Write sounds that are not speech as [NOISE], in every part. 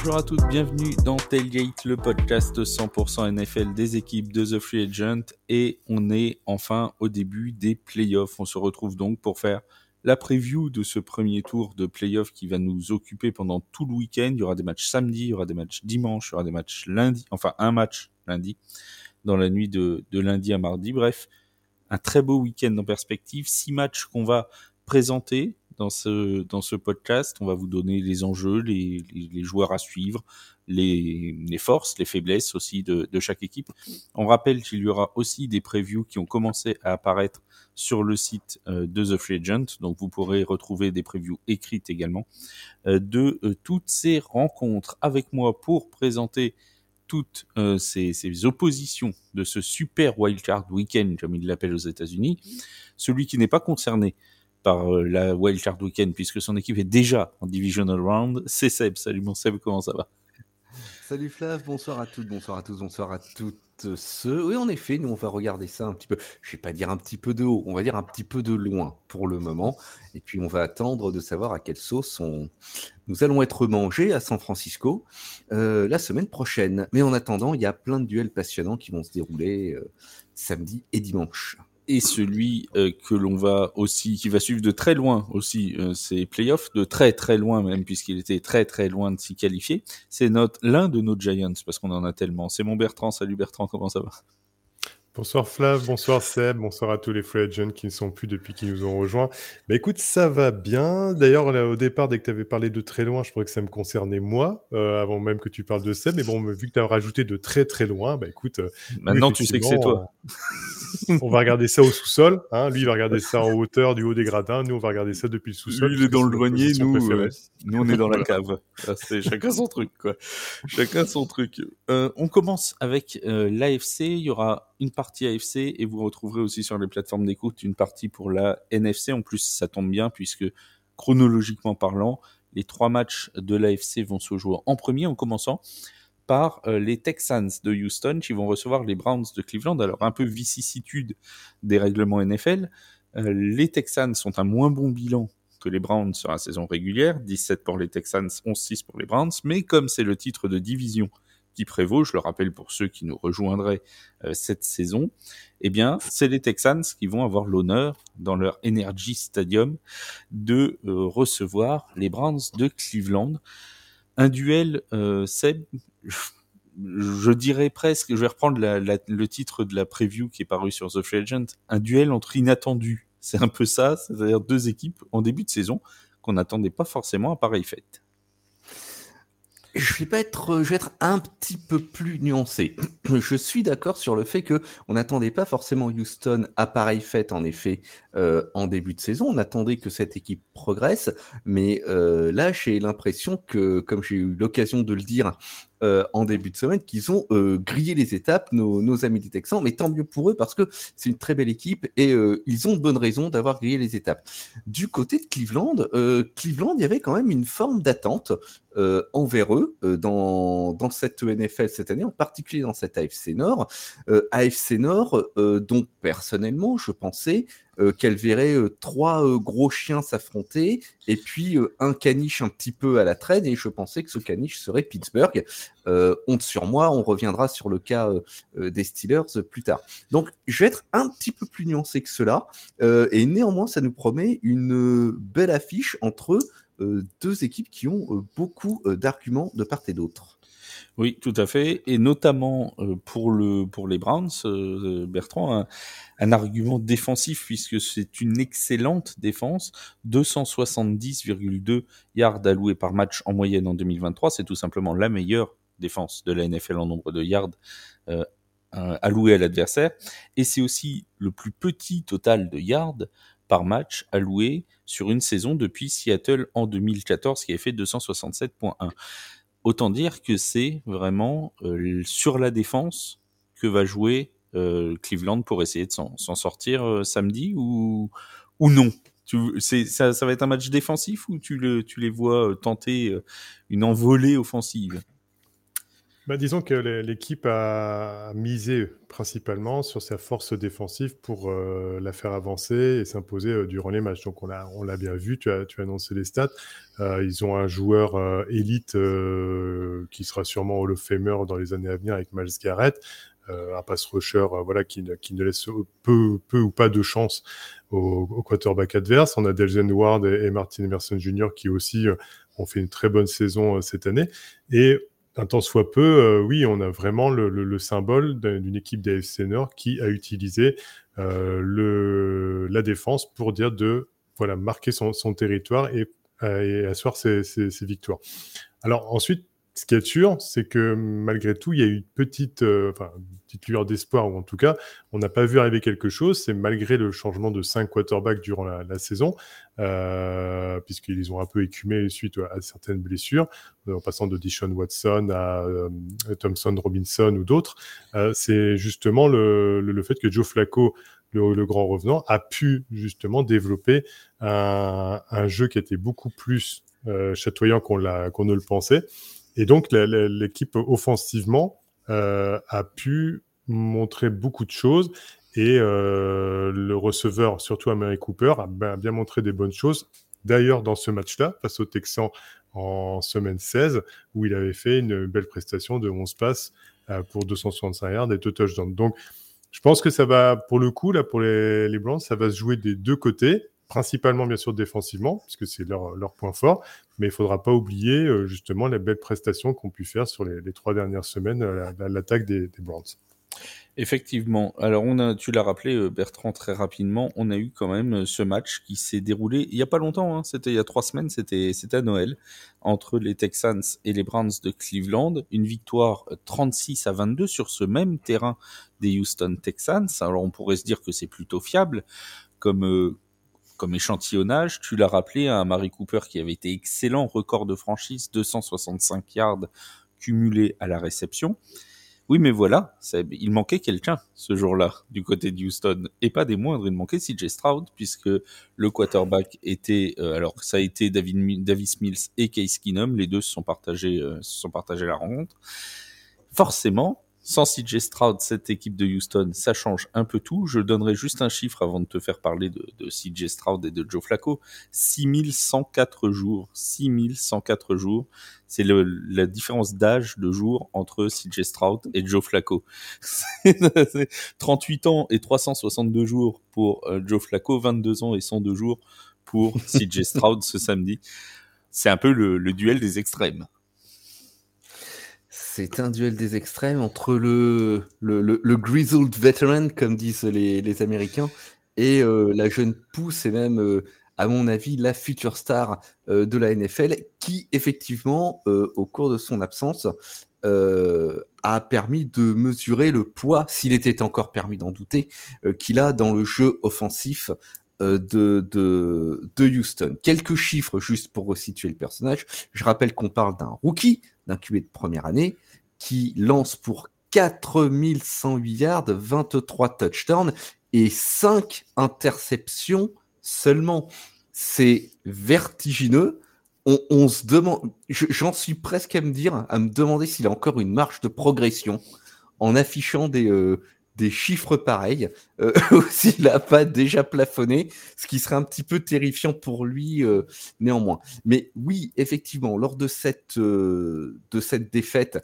Bonjour à tous, bienvenue dans Tailgate, le podcast 100% NFL des équipes de The Free Agent. Et on est enfin au début des playoffs. On se retrouve donc pour faire la preview de ce premier tour de playoffs qui va nous occuper pendant tout le week-end. Il y aura des matchs samedi, il y aura des matchs dimanche, il y aura des matchs lundi, enfin un match lundi, dans la nuit de lundi à mardi. Bref, un très beau week-end en perspective. Six matchs qu'on va présenter dans ce, dans ce podcast. On va vous donner les enjeux, les, les, joueurs à suivre, les, les, forces, les faiblesses aussi de, de chaque équipe. On rappelle qu'il y aura aussi des previews qui ont commencé à apparaître sur le site euh, de The Free Agent. Donc vous pourrez retrouver des previews écrites également euh, de euh, toutes ces rencontres. Avec moi pour présenter toutes ces, ces, oppositions de ce super wildcard weekend, comme ils l'appellent aux États-Unis, celui qui n'est pas concerné par euh, la Wildcard Weekend puisque son équipe est déjà en Divisional Round. C'est Seb. Salut mon Seb, comment ça va? Salut Flav, bonsoir à toutes, bonsoir à tous, bonsoir à toutes ceux. Oui, en effet, nous on va regarder ça un petit peu, je vais pas dire un petit peu de haut, on va dire un petit peu de loin pour le moment. Et puis on va attendre de savoir à quelle sauce on... nous allons être mangés à San Francisco euh, la semaine prochaine. Mais en attendant, il y a plein de duels passionnants qui vont se dérouler euh, samedi et dimanche et celui euh, que l'on va aussi, qui va suivre de très loin aussi euh, ces playoffs, de très très loin même, puisqu'il était très très loin de s'y qualifier, c'est l'un de nos Giants, parce qu'on en a tellement. C'est mon Bertrand. Salut Bertrand, comment ça va? Bonsoir Flav, bonsoir Seb, bonsoir à tous les free agents qui ne sont plus depuis qu'ils nous ont rejoints. Bah écoute, ça va bien. D'ailleurs, au départ, dès que tu avais parlé de très loin, je crois que ça me concernait moi, euh, avant même que tu parles de Seb. Mais bon, vu que tu as rajouté de très très loin, bah écoute. Euh, Maintenant, tu sais que c'est toi. [LAUGHS] On, va regarder ça au sous-sol. Hein. Lui, il va regarder ça en hauteur du haut des gradins. Nous, on va regarder ça depuis le sous-sol. Lui, il est dans le grenier. Nous, euh, nous, on est dans la cave. c'est chacun son truc, quoi. Chacun son truc. on commence avec l'AFC. Il y aura une partie AFC et vous retrouverez aussi sur les plateformes d'écoute une partie pour la NFC. En plus, ça tombe bien puisque chronologiquement parlant, les trois matchs de l'AFC vont se jouer en premier en commençant par euh, les Texans de Houston qui vont recevoir les Browns de Cleveland. Alors un peu vicissitude des règlements NFL. Euh, les Texans sont un moins bon bilan que les Browns sur la saison régulière, 17 pour les Texans, 11-6 pour les Browns, mais comme c'est le titre de division prévaut, je le rappelle pour ceux qui nous rejoindraient euh, cette saison, eh bien, c'est les Texans qui vont avoir l'honneur, dans leur Energy Stadium, de euh, recevoir les Browns de Cleveland. Un duel, euh, je dirais presque, je vais reprendre le titre de la preview qui est paru sur The Free Agent, un duel entre inattendus. C'est un peu ça, c'est-à-dire deux équipes en début de saison qu'on n'attendait pas forcément à pareille fête je vais pas être, je vais être un petit peu plus nuancé. [CLEARS THROAT] Je suis d'accord sur le fait que on n'attendait pas forcément Houston à pareille fête en effet euh, en début de saison. On attendait que cette équipe progresse, mais euh, là j'ai l'impression que, comme j'ai eu l'occasion de le dire euh, en début de semaine qu'ils ont euh, grillé les étapes, nos, nos, amis des Texans, mais tant mieux pour eux parce que c'est une très belle équipe et euh, ils ont de bonnes raisons d'avoir grillé les étapes. Du côté de Cleveland, Cleveland, il y avait quand même une forme d'attente envers eux dans, dans cette NFL cette année, en particulier dans cette AFC Nord. AFC Nord, dont personnellement, je pensais euh, qu'elle verrait euh, trois euh, gros chiens s'affronter et puis un caniche un petit peu à la traîne. Et je pensais que ce caniche serait Pittsburgh. honte sur moi, on reviendra sur le cas des Steelers plus tard. Donc je vais être un petit peu plus nuancé que cela. et néanmoins, ça nous promet une belle affiche entre deux équipes qui ont beaucoup d'arguments de part et d'autre. Oui, tout à fait, et notamment euh, pour le pour les Browns, euh, Bertrand, un, argument défensif puisque c'est une excellente défense, 270,2 yards alloués par match en moyenne en 2023, c'est tout simplement la meilleure défense de la NFL en nombre de yards euh, alloués à l'adversaire, et c'est aussi le plus petit total de yards par match alloué sur une saison depuis Seattle en 2014 qui a fait 267.1. Autant dire que c'est vraiment euh, sur la défense que va jouer euh, Cleveland pour essayer de s'en sortir euh, samedi ou, ou non? Ça, va être un match défensif ou tu les vois tenter une envolée offensive? Bah, disons que l'équipe a misé principalement sur sa force défensive pour euh, la faire avancer et s'imposer euh, durant les matchs. Donc on l'a on bien vu, tu as, tu as annoncé les stats. Euh, ils ont un joueur élite qui sera sûrement Hall of Famer dans les années à venir avec Miles Garrett. un pass rusher voilà, qui, qui ne laisse peu, peu ou pas de chance au, quarterback adverse. On a Delgen Ward et, et, Martin Emerson Jr. qui aussi ont fait une très bonne saison cette année. Et un temps soit peu, euh, oui, on a vraiment le, symbole d'une équipe d'AFC Nord qui a utilisé euh, la défense pour dire de voilà marquer son, territoire et, et asseoir ses, ses, victoires. Alors ensuite, ce qui est sûr, c'est que malgré tout, il y a eu une petite, euh, enfin, petite lueur d'espoir, ou en tout cas, on n'a pas vu arriver quelque chose. C'est malgré le changement de cinq quarterbacks durant la, saison, euh, puisqu'ils ont un peu écumé suite à, certaines blessures, euh, en passant de Dishon Watson à Thompson Robinson ou d'autres. c'est justement le, fait que Joe Flacco le, grand revenant, a pu justement développer un, jeu qui était beaucoup plus chatoyant qu'on ne le pensait. Et donc, l'équipe offensivement euh, a pu montrer beaucoup de choses. Et euh, le receveur, surtout Amari Cooper, a bien, montré des bonnes choses. D'ailleurs, dans ce match-là, face aux Texans en semaine 16, où il avait fait une belle prestation de 11 passes euh, pour 265 yards et deux touchdowns. Donc, je pense que ça va, pour le coup, là, pour les, les Blancs, ça va se jouer des deux côtés principalement bien sûr défensivement, puisque c'est leur, point fort, mais il ne faudra pas oublier euh, justement les belles prestations qu'ont pu faire sur les, trois dernières semaines euh, l'attaque des, des Browns. Effectivement. Alors, on a, tu l'as rappelé, euh, Bertrand, très rapidement, on a eu quand même ce match qui s'est déroulé il n'y a pas longtemps, hein, c'était il y a trois semaines, c'était à Noël, entre les Texans et les Browns de Cleveland. Une victoire 36 à 22 sur ce même terrain des Houston Texans. Alors, on pourrait se dire que c'est plutôt fiable comme, comme échantillonnage, tu l'as rappelé, un Marie Cooper qui avait été excellent, record de franchise, 265 yards cumulés à la réception. Oui, mais voilà, il manquait quelqu'un ce jour-là du côté de Houston, et pas des moindres, il manquait CJ Stroud, puisque le quarterback était, euh, alors ça a été David, Davis Mills et Case Keenum, les deux se sont partagés, euh, se sont partagés la rencontre. Forcément, sans CJ Stroud, cette équipe de Houston, ça change un peu tout. Je donnerai juste un chiffre avant de te faire parler de, CJ Stroud et de Joe Flacco. 6104 jours. 6104 jours. C'est la différence d'âge de jours entre CJ Stroud et Joe Flacco. [LAUGHS] 38 ans et 362 jours pour euh, Joe Flacco, 22 ans et 102 jours pour CJ Stroud ce samedi. C'est un peu le duel des extrêmes. C'est un duel des extrêmes entre le, le, le, grizzled veteran, comme disent les, Américains, et euh, la jeune pousse, et même, euh, à mon avis, la future star euh, de la NFL, qui, effectivement, au cours de son absence, a permis de mesurer le poids, s'il était encore permis d'en douter, qu'il a dans le jeu offensif de, Houston. Quelques chiffres juste pour resituer le personnage. Je rappelle qu'on parle d'un rookie, d'un QB de première année, qui lance pour 4108 yards, 23 touchdowns et 5 interceptions seulement. C'est vertigineux. On, se demande, j'en suis presque à me dire, à me demander s'il a encore une marche de progression en affichant des, euh, des chiffres pareils, euh, [LAUGHS] s'il n'a pas déjà plafonné, ce qui serait un petit peu terrifiant pour lui euh, néanmoins. Mais oui, effectivement, lors de cette, de cette défaite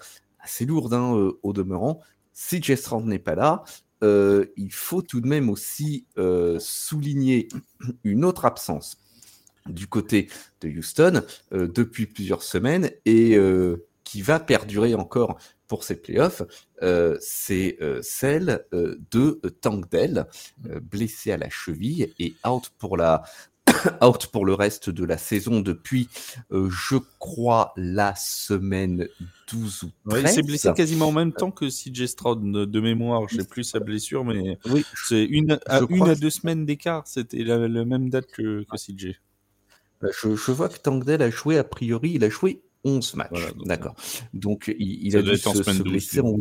assez lourde hein, euh, au demeurant. Si Jess n'est pas là, euh, il faut tout de même aussi euh, souligner [CLEARS THROAT] une autre absence du côté de Houston depuis plusieurs semaines et qui va perdurer encore pour ces playoffs, c'est celle de Tank Dell, blessé à la cheville et out pour la [COUGHS] out pour le reste de la saison depuis, euh, je crois, la semaine 12 ou 13. il s'est blessé quasiment en même temps que CJ Stroud de mémoire. Je sais plus sa blessure, mais oui, c'est une, à, une à deux semaines d'écart. C'était la, même date que, que CJ. Bah, je, je, vois que Tangdell a joué, a priori, il a joué 11 matchs. D'accord. Donc, il, il a dû se, se blesser en,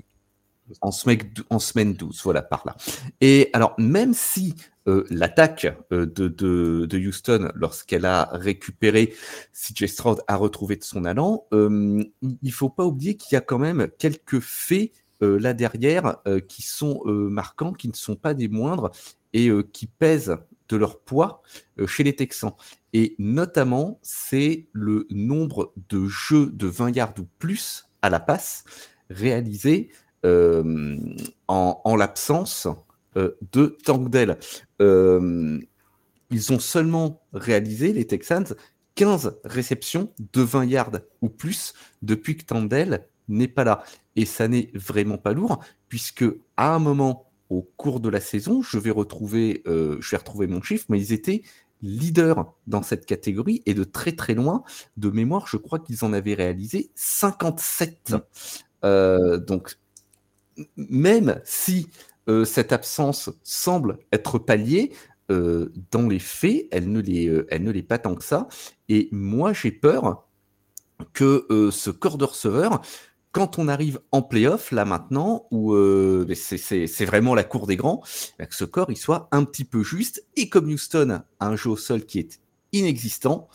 en, semaine, en semaine 12, voilà, par là. Et alors, même si l'attaque de, de, Houston lorsqu'elle a récupéré CJ Stroud a retrouvé de son allant. il ne faut pas oublier qu'il y a quand même quelques faits là derrière qui sont marquants, qui ne sont pas des moindres et qui pèsent leur poids chez les Texans. Et notamment, c'est le nombre de jeux de 20 yards ou plus à la passe réalisés euh, en, l'absence euh, de Tankdale. Euh, ils ont seulement réalisé, les Texans, 15 réceptions de 20 yards ou plus depuis que Tandel n'est pas là. Et ça n'est vraiment pas lourd, puisque à un moment au cours de la saison, je vais retrouver, je vais retrouver mon chiffre, mais ils étaient leader dans cette catégorie et de très très loin. De mémoire, je crois qu'ils en avaient réalisé 57. Mm. Euh, donc, même si euh, cette absence semble être palliée, euh, dans les faits, elle ne l'est, elle ne l'est pas tant que ça. Et moi, j'ai peur que ce corps de receveur quand on arrive en playoff, là maintenant, où euh, c'est vraiment la cour des grands, bah, que ce corps il soit un petit peu juste. Et comme Houston a un jeu au sol qui est inexistant,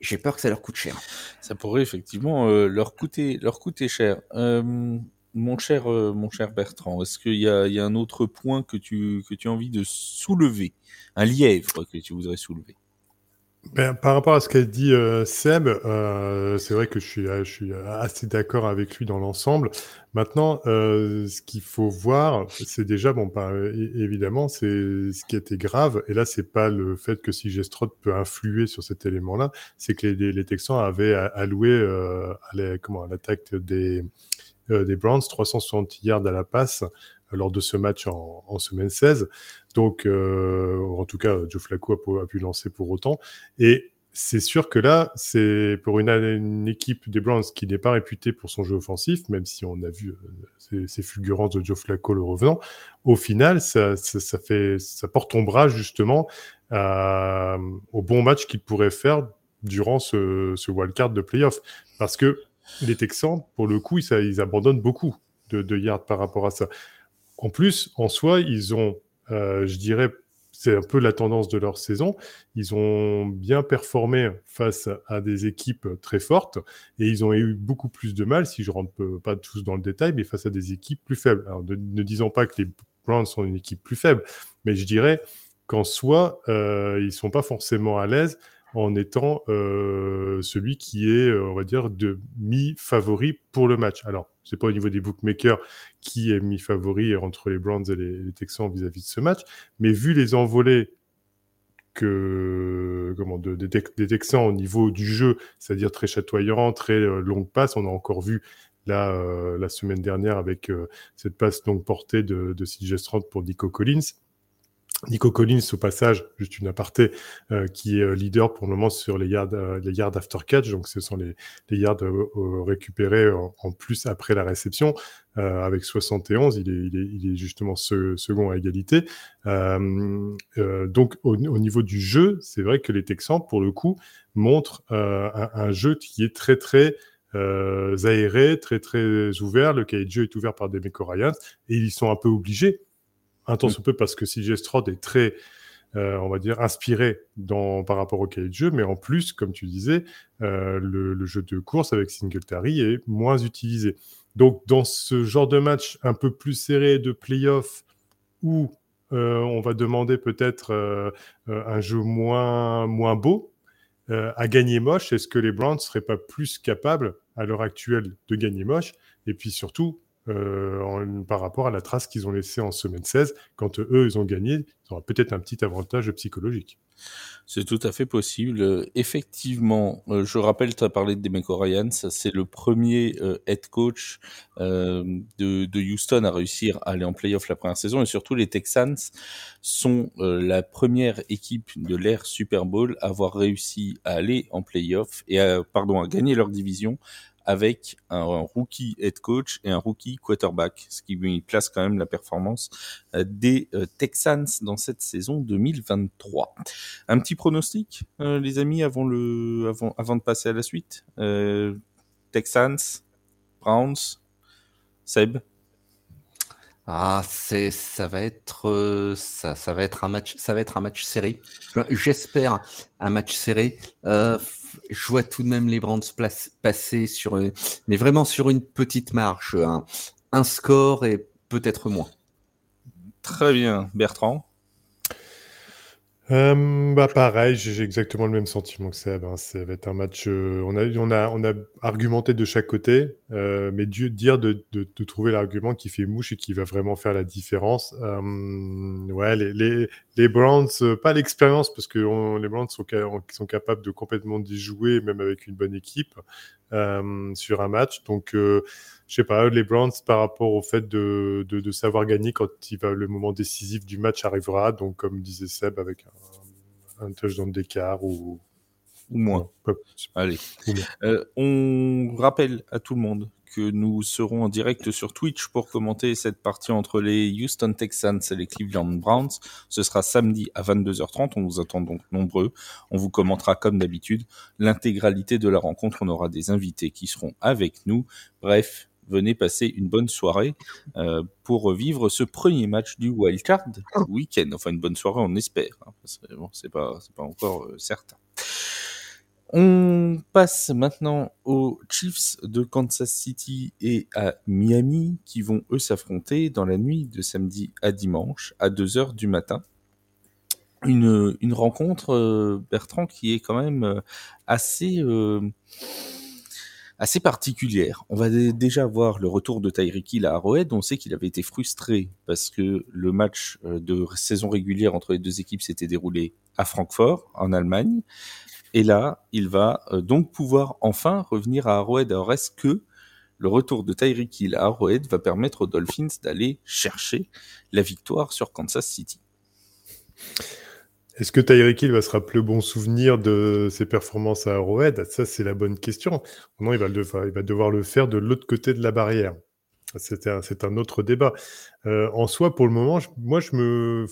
j'ai peur que ça leur coûte cher. Ça pourrait effectivement euh, leur coûter leur coûter cher. Euh, mon cher mon cher Bertrand, est-ce qu'il y a, y a, un autre point que tu que tu as envie de soulever, un lièvre que tu voudrais soulever? Ben, par rapport à ce qu'a dit euh, Seb, euh, c'est vrai que je suis, je suis assez d'accord avec lui dans l'ensemble. Maintenant, euh, ce qu'il faut voir, c'est déjà, bon, pas, évidemment, c'est ce qui était grave. Et là, c'est pas le fait que si Gestrod peut influer sur cet élément-là, c'est que les, Texans avaient alloué à l'attaque des, des Browns 360 yards à la passe lors de ce match en, en semaine 16. Donc, euh, en tout cas, Joe Flacco a, pu lancer pour autant. Et c'est sûr que là, c'est pour une, équipe des Browns qui n'est pas réputée pour son jeu offensif, même si on a vu euh, ces, fulgurances de Joe Flacco le revenant. Au final, ça, fait, ça porte ombrage justement au bon match qu'il pourrait faire durant ce, wildcard de playoff. Parce que les Texans, pour le coup, ils, ils abandonnent beaucoup de, yards par rapport à ça. En plus, en soi, ils ont je dirais, c'est un peu la tendance de leur saison. Ils ont bien performé face à des équipes très fortes et ils ont eu beaucoup plus de mal, si je rentre pas tous dans le détail, mais face à des équipes plus faibles. Alors, ne, disons pas que les Browns sont une équipe plus faible, mais je dirais qu'en soi, euh, ils sont pas forcément à l'aise en étant euh, celui qui est, on va dire, de mi-favori pour le match. Alors, c'est pas au niveau des bookmakers qui est mis favori entre les Browns et les, Texans vis-à-vis de ce match, mais vu les envolées que comment de, des Texans au niveau du jeu, c'est-à-dire très chatoyant, très euh, longue passe, on a encore vu euh, la semaine dernière avec euh, cette passe longue portée de, de CJ Stroud pour Nico Collins. Nico Collins, au passage, juste une aparté, euh, qui est euh, leader pour le moment sur les yards, euh, les yards after catch. Donc, ce sont les, yards récupérés en, plus après la réception. avec 71, il est, il est, justement second à égalité. donc, au, niveau du jeu, c'est vrai que les Texans, pour le coup, montrent un, jeu qui est très, très aéré, très, très ouvert. Le cahier de jeu est ouvert par des Ryans et ils sont un peu obligés un temps mm. peu parce que CJ Stroud est très, euh, on va dire, inspiré dans, par rapport au cahier de jeu, mais en plus, comme tu disais, euh, le, jeu de course avec Singletary est moins utilisé. Donc, dans ce genre de match un peu plus serré de playoff où euh, on va demander peut-être un jeu moins, moins beau, à gagner moche, est-ce que les Browns ne seraient pas plus capables à l'heure actuelle de gagner moche? Et puis surtout, euh, par rapport à la trace qu'ils ont laissée en semaine 16. Quand eux, ils ont gagné, ils auront peut-être un petit avantage psychologique. C'est tout à fait possible. Effectivement, euh, je rappelle, tu as parlé de Demeco Ryans, c'est le premier euh, head coach de, de, Houston à réussir à aller en playoff la première saison et surtout les Texans sont la première équipe de l'ère Super Bowl à avoir réussi à aller en playoff et à, pardon, à gagner leur division avec un, rookie head coach et un rookie quarterback, ce qui lui place quand même la performance euh, des euh, Texans dans cette saison 2023. Un petit pronostic, euh, les amis, avant le, avant, avant de passer à la suite? Texans, Browns, Seb? Ah, c'est, ça va être, euh, ça, ça va être un match, ça va être un match serré. J'espère un match serré. Euh, je vois tout de même les Brands passer sur, mais vraiment sur une petite marche, un score et peut-être moins. Très bien, Bertrand? Euh, bah pareil, j'ai exactement le même sentiment que Seb. Hein. Ça va être un match. Euh, on, a, on, a, on a argumenté de chaque côté, euh, mais dire de, trouver l'argument qui fait mouche et qui va vraiment faire la différence. Euh, ouais, les, les, les Browns, euh, pas l'expérience, parce que les Browns sont, capables de complètement d'y jouer, même avec une bonne équipe, sur un match. Donc, je sais pas, les Browns par rapport au fait de, savoir gagner quand il va, le moment décisif du match arrivera. Donc, comme disait Seb, avec un, un touchdown d'écart ou, ou moins. Allez. Euh, on rappelle à tout le monde que nous serons en direct sur Twitch pour commenter cette partie entre les Houston Texans et les Cleveland Browns. Ce sera samedi à 22h30. On vous attend donc nombreux. On vous commentera comme d'habitude l'intégralité de la rencontre. On aura des invités qui seront avec nous. Bref, venez passer une bonne soirée euh, pour vivre ce premier match du Wildcard Weekend. Enfin, une bonne soirée, on espère. Hein, bon, c'est pas, c'est pas encore euh, certain. On passe maintenant aux Chiefs de Kansas City et à Miami qui vont eux s'affronter dans la nuit de samedi à dimanche à 2 heures du matin. Une, une rencontre, euh, Bertrand, qui est quand même euh, assez, euh, assez particulière. On va déjà voir le retour de Tyreek Hill à Arrowhead. On sait qu'il avait été frustré parce que le match de saison régulière entre les deux équipes s'était déroulé à Francfort, en Allemagne. Et là, il va euh, donc pouvoir enfin revenir à Arrowhead. Alors, est-ce que le retour de Tyreek Hill à Arrowhead va permettre aux Dolphins d'aller chercher la victoire sur Kansas City? Est-ce que Tyreek Hill va se rappeler bon souvenir de ses performances à Arrowhead Ça, c'est la bonne question. Non, il va, devoir, le faire de l'autre côté de la barrière. C'est un, un, autre débat. Euh, en soi, pour le moment, moi, je me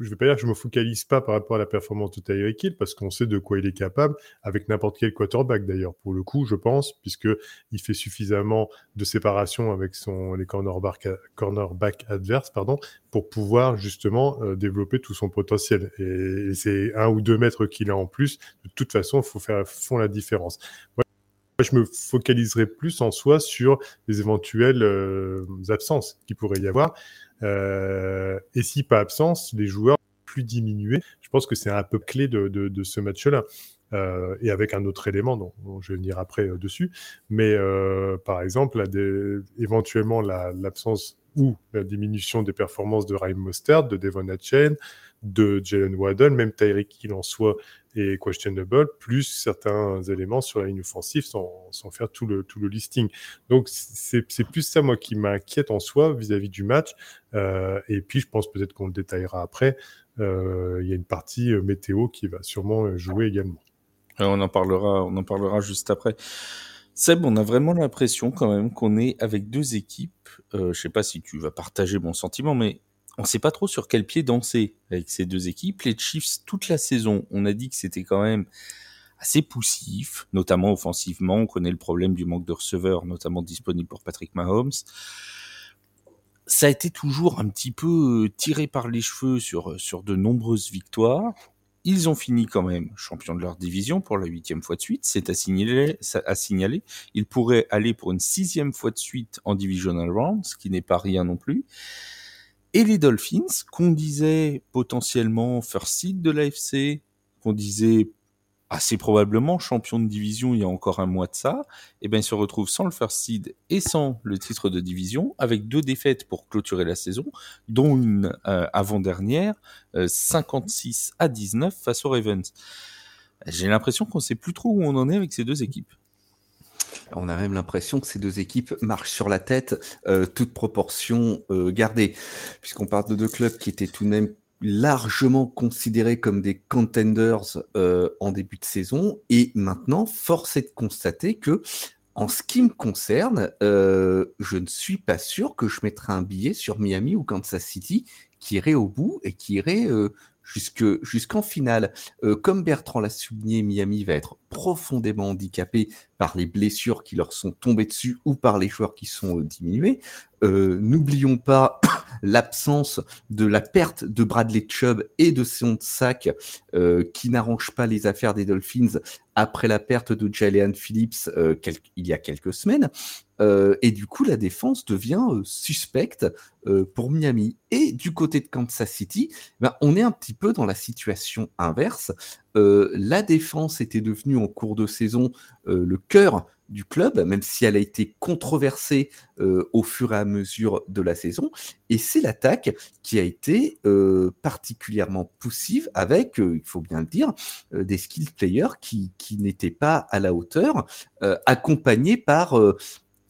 je vais pas dire que je me focalise pas par rapport à la performance de Tyreek Hill parce qu'on sait de quoi il est capable avec n'importe quel quarterback d'ailleurs pour le coup je pense puisque il fait suffisamment de séparation avec son les cornerback cornerback adverses pardon pour pouvoir justement euh, développer tout son potentiel et, c'est un ou deux mètres qu'il a en plus de toute façon faut faire font la différence Moi, je me focaliserai plus en soi sur les éventuelles euh, absences qu'il pourrait y avoir. Euh, et si pas absence, les joueurs plus diminués. Je pense que c'est un peu clé de, ce match-là. Euh, et avec un autre élément dont, je vais venir après euh, dessus. Mais par exemple, des, éventuellement l'absence ou la diminution des performances de Raheem Mostert, de Devon Hatchen, de Jalen Waddle, même Tyreek Hill en soi est questionable, plus certains éléments sur la ligne offensive sans, faire tout le, listing. Donc c'est plus ça, moi, qui m'inquiète en soi vis-à-vis -vis du match. Euh, et puis, je pense peut-être qu'on le détaillera après. Euh, il y a une partie euh, météo qui va sûrement jouer également. On en parlera, on en parlera juste après. Seb, on a vraiment l'impression quand même qu'on est avec deux équipes. Je sais pas si tu vas partager mon sentiment, mais on sait pas trop sur quel pied danser avec ces deux équipes. Les Chiefs, toute la saison, on a dit que c'était quand même assez poussif, notamment offensivement. On connaît le problème du manque de receveurs, notamment disponible pour Patrick Mahomes. Ça a été toujours un petit peu tiré par les cheveux sur, sur de nombreuses victoires. Ils ont fini quand même champions de leur division pour la huitième fois de suite, c'est à signaler, à signaler. Ils pourraient aller pour une sixième fois de suite en Divisional Round, ce qui n'est pas rien non plus. Et les Dolphins, qu'on disait potentiellement first seed de l'AFC, qu'on disait assez probablement champion de division il y a encore un mois de ça, et eh ils se retrouvent sans le first seed et sans le titre de division, avec deux défaites pour clôturer la saison, dont une euh, avant-dernière, 56 euh, à 19 face aux Ravens. J'ai l'impression qu'on sait plus trop où on en est avec ces deux équipes. On a même l'impression que ces deux équipes marchent sur la tête, euh, toute proportion euh, gardée, puisqu'on parle de deux clubs qui étaient tout de même largement considérés comme des contenders euh, en début de saison. Et maintenant, force est de constater que, en ce qui me concerne, euh, je ne suis pas sûr que je mettrai un billet sur Miami ou Kansas City qui irait au bout et qui irait jusqu'en finale. Euh, comme Bertrand l'a souligné, Miami va être profondément handicapé par les blessures qui leur sont tombées dessus ou par les joueurs qui sont euh, diminués. Euh, n'oublions pas [COUGHS] l'absence de la perte de Bradley Chubb et de son sac qui n'arrange pas les affaires des Dolphins après la perte de Jalen Phillips il y a quelques semaines. Euh, et du coup, la défense devient euh, suspecte euh, pour Miami. Et du côté de Kansas City, ben, on est un petit peu dans la situation inverse. la défense était devenue en cours de saison le cœur du club, même si elle a été controversée au fur et à mesure de la saison. Et c'est l'attaque qui a été particulièrement poussive avec, il faut bien le dire, des skill players qui, qui n'étaient pas à la hauteur, accompagnés par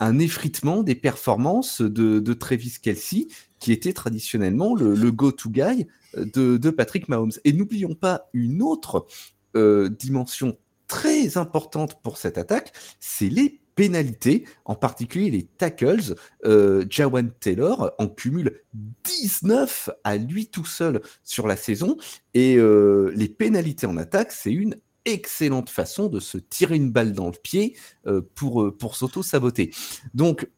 un effritement des performances de, Travis Kelsey, qui était traditionnellement le, go-to guy euh, de, Patrick Mahomes. Et n'oublions pas une autre euh, dimension très importante pour cette attaque, c'est les pénalités, en particulier les tackles. Euh, Jawan Taylor en cumule 19 à lui tout seul sur la saison. Et les pénalités en attaque, c'est une excellente façon de se tirer une balle dans le pied euh, pour, euh, pour s'auto-saboter. Donc,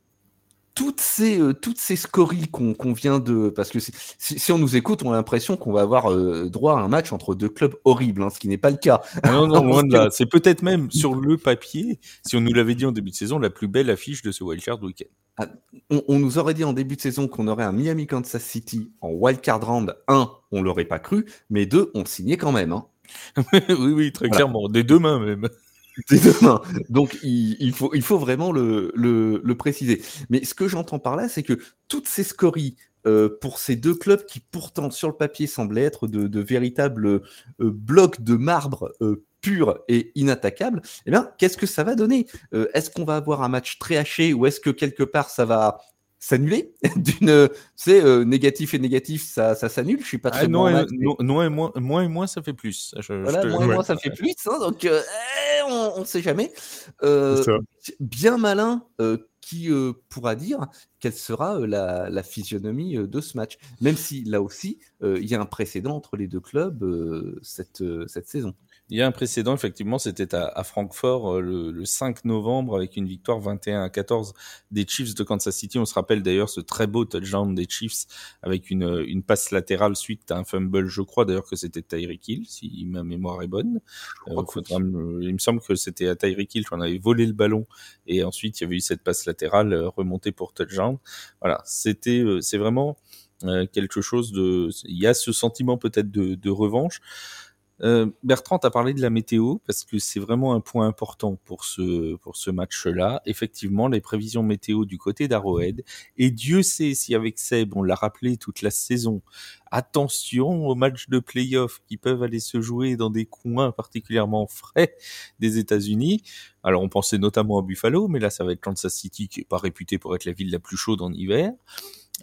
toutes ces, euh, toutes ces scories qu'on vient de... Parce que si, on nous écoute, on a l'impression qu'on va avoir droit à un match entre deux clubs horribles, hein, ce qui n'est pas le cas. Ah non, non, [LAUGHS] loin de là. C'est peut-être même sur le papier, si on nous l'avait dit en début de saison, la plus belle affiche de ce wildcard week-end. Ah, on, on, nous aurait dit en début de saison qu'on aurait un Miami Kansas City en wildcard round 1, on l'aurait pas cru, mais 2, on signait quand même. Hein. [LAUGHS] oui, oui, très clairement. Des deux mains même. [LAUGHS] Des deux mains. Donc il, faut, il faut vraiment le, le, préciser. Mais ce que j'entends par là, c'est que toutes ces scories euh, pour ces deux clubs qui pourtant sur le papier semblaient être de, véritables euh, blocs de marbre euh, purs et inattaquables, eh bien, qu'est-ce que ça va donner? Est-ce qu'on va avoir un match très haché ou est-ce que quelque part ça va s'annuler. [LAUGHS] D'une c'est euh, négatif et négatif ça, ça s'annule. Je suis pas très ah, non, et, non, et moins, moins et moins ça fait plus. Voilà, moins et moins ça fait plus hein, donc euh, eh, on, ne sait jamais. Euh, bien malin qui pourra dire quelle sera la, la, physionomie de ce match même si là aussi il y a un précédent entre les deux clubs cette, cette saison il y a un précédent, effectivement, c'était à, Francfort euh, le, 5 novembre avec une victoire 21 à 14 des Chiefs de Kansas City. On se rappelle d'ailleurs ce très beau touchdown des Chiefs avec une, une passe latérale suite à un fumble, je crois d'ailleurs que c'était Tyreek Hill, si ma mémoire est bonne. Euh, il me semble que c'était à Tyreek Hill qu'on avait volé le ballon et ensuite il y avait eu cette passe latérale euh, remontée pour touchdown. Voilà, c'était, c'est vraiment quelque chose de, il y a ce sentiment peut-être de, de revanche. Euh, Bertrand, tu as parlé de la météo parce que c'est vraiment un point important pour ce, pour ce match-là. Effectivement, les prévisions météo du côté d'Arrowhead. Et Dieu sait si avec Seb, on l'a rappelé toute la saison, attention aux matchs de playoff qui peuvent aller se jouer dans des coins particulièrement frais des États-Unis. Alors on pensait notamment à Buffalo, mais là ça va être Kansas City qui est pas réputé pour être la ville la plus chaude en hiver.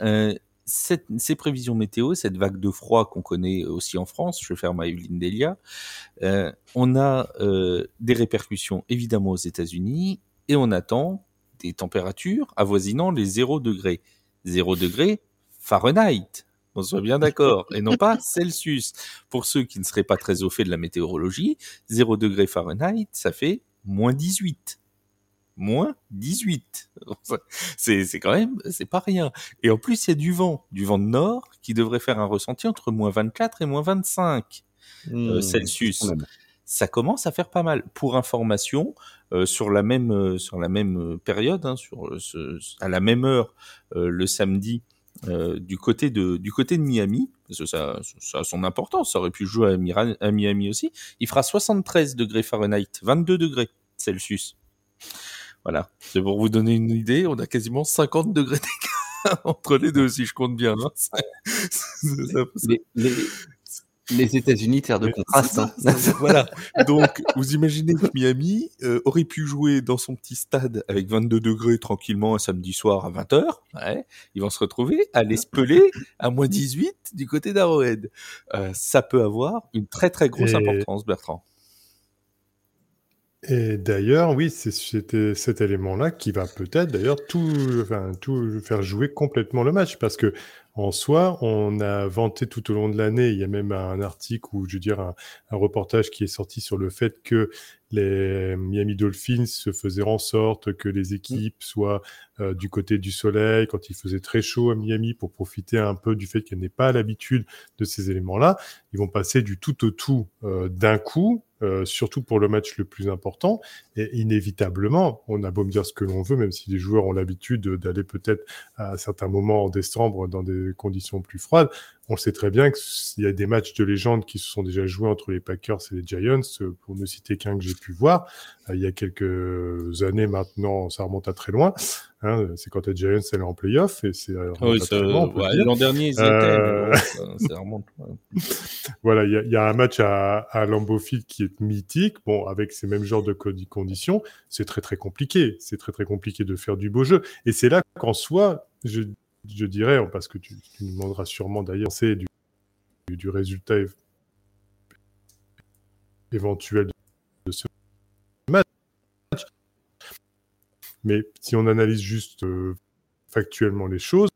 Euh, ces prévisions météo, cette vague de froid qu'on connaît aussi en France, je vais faire ma Evelyne Delia, euh, on a euh, des répercussions évidemment aux États-Unis et on attend des températures avoisinant les 0 degrés. 0 degrés Fahrenheit, on soit bien d'accord, et non pas [LAUGHS] Celsius. Pour ceux qui ne seraient pas très au fait de la météorologie, 0 degrés Fahrenheit, ça fait moins 18 moins 18. [LAUGHS] C'est quand même, c'est pas rien. Et en plus, il y a du vent, du vent de nord, qui devrait faire un ressenti entre moins 24 et moins 25 euh, mmh, Celsius. Ça commence à faire pas mal. Pour information, euh, sur la même euh, sur la même période, hein, sur à la même heure le samedi, du côté de du côté de Miami, parce que ça, ça a son importance, ça aurait pu jouer à, à Miami aussi. Il fera 73 degrés Fahrenheit, 22 degrés Celsius. Voilà, c'est pour vous donner une idée, on a quasiment 50 degrés d'écart [LAUGHS] entre les deux, si je compte bien. Hein. les, États-Unis, terre de contraste. Hein. voilà. Donc, vous imaginez que Miami euh, aurait pu jouer dans son petit stade avec 22 degrés tranquillement un samedi soir à 20h. Ouais. Ils vont se retrouver à l'espeler à moins 18 du côté d'Arrowhead. Euh, ça peut avoir une très très grosse importance, Bertrand. Et d'ailleurs, oui, c'était cet élément-là qui va peut-être d'ailleurs tout, enfin, tout faire jouer complètement le match parce que en soi, on a vanté tout au long de l'année. Il y a même un article ou je veux dire un, reportage qui est sorti sur le fait que les Miami Dolphins se faisaient en sorte que les équipes soient euh, du côté du soleil quand il faisait très chaud à Miami pour profiter un peu du fait qu'elles n'aient pas l'habitude de ces éléments-là. Ils vont passer du tout au tout euh, d'un coup euh, surtout pour le match le plus important. Et inévitablement, on a beau me dire ce que l'on veut, même si les joueurs ont l'habitude d'aller peut-être à certains moments en décembre dans des conditions plus froides, on sait très bien qu'il y a des matchs de légende qui se sont déjà joués entre les Packers et les Giants, pour ne citer qu'un que j'ai pu voir. Euh, il y a quelques années maintenant, ça remonte à très loin. Hein, c'est quand les Giants elle est en playoff et c'est euh, oui, l'an dernier ils euh... étaient, ça, remonte. [LAUGHS] voilà, il y, y, a un match à, à Lambeau Field qui est mythique. Bon, avec ces mêmes genres de conditions, c'est très très compliqué. C'est très très compliqué de faire du beau jeu. Et c'est là qu'en soi, je je dirais, parce que tu, tu demanderas sûrement d'ailleurs, c'est du, du, résultat éventuel de ce match. Mais si on analyse juste euh, factuellement les choses,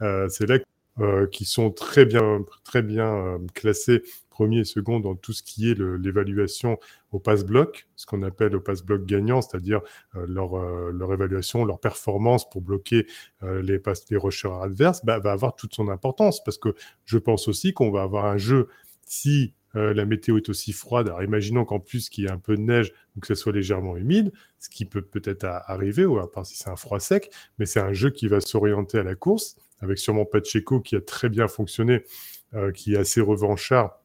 euh, c'est là euh, qui sont très bien, très bien euh, classés premier et second dans tout ce qui est l'évaluation au pass-bloc, ce qu'on appelle au pass-bloc gagnant, c'est-à-dire euh, leur, évaluation, leur performance pour bloquer les, pass, les rushers adverses, bah, va avoir toute son importance parce que je pense aussi qu'on va avoir un jeu si la météo est aussi froide. Alors imaginons qu'en plus qu'il y ait un peu de neige ou que ce soit légèrement humide, ce qui peut peut-être arriver, ou à part si c'est un froid sec, mais c'est un jeu qui va s'orienter à la course avec sûrement Pacheco qui a très bien fonctionné, euh, qui est assez revanchard.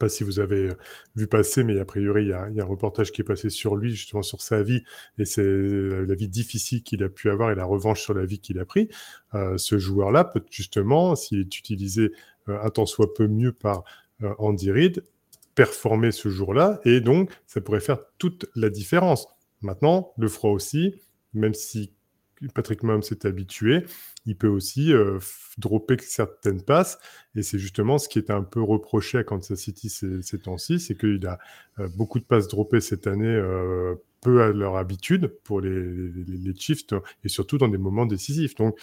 Pas si vous avez vu passer, mais a priori, il y, a, un reportage qui est passé sur lui, justement sur sa vie, et c'est la vie difficile qu'il a pu avoir et la revanche sur la vie qu'il a pris. Euh, ce joueur-là peut justement, s'il est utilisé euh, un tant soit peu mieux par Andy Reid, performer ce jour-là, et donc ça pourrait faire toute la différence. Maintenant, le froid aussi, même si Patrick Mahomes s'est habitué, il peut aussi euh, dropper certaines passes. Et c'est justement ce qui est un peu reproché à Kansas City ces, temps-ci, c'est qu'il a euh, beaucoup de passes droppées cette année, euh, peu à leur habitude pour les, les, Chiefs, et surtout dans des moments décisifs. Donc,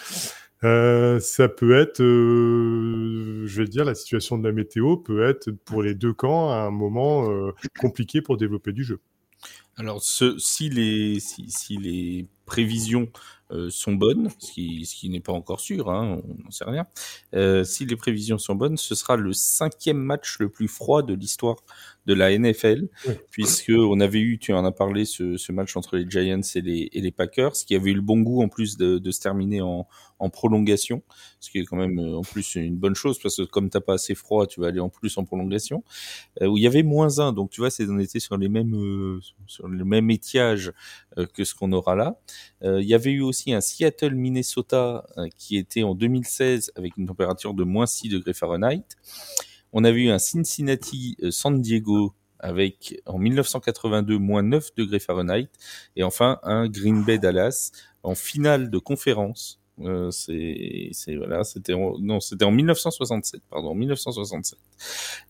ça peut être, je vais dire, la situation de la météo peut être pour les deux camps un moment compliqué pour développer du jeu. Alors, ce, si, les, si, si les prévisions euh, sont bonnes, ce qui, ce qui n'est pas encore sûr, hein, on n'en sait rien. Euh, si les prévisions sont bonnes, ce sera le cinquième match le plus froid de l'histoire de la NFL, puisque on avait eu, tu en as parlé, ce, ce match entre les Giants et les, et les, Packers, qui avait eu le bon goût en plus de, de se terminer en, en, prolongation, ce qui est quand même euh, en plus une bonne chose, parce que comme t'as pas assez froid, tu vas aller en plus en prolongation, euh, où il y avait moins un, donc tu vois, c'est on était sur les mêmes euh, sur le même étiage euh, que ce qu'on aura là. il y avait eu aussi un Seattle Minnesota qui était en 2016 avec une température de moins 6 degrés Fahrenheit. On avait eu un Cincinnati euh, San Diego avec en 1982 moins 9 degrés Fahrenheit et enfin un Green Bay Dallas en finale de conférence. Euh, c'est voilà, c'était non, c'était en 1967, pardon, 1967.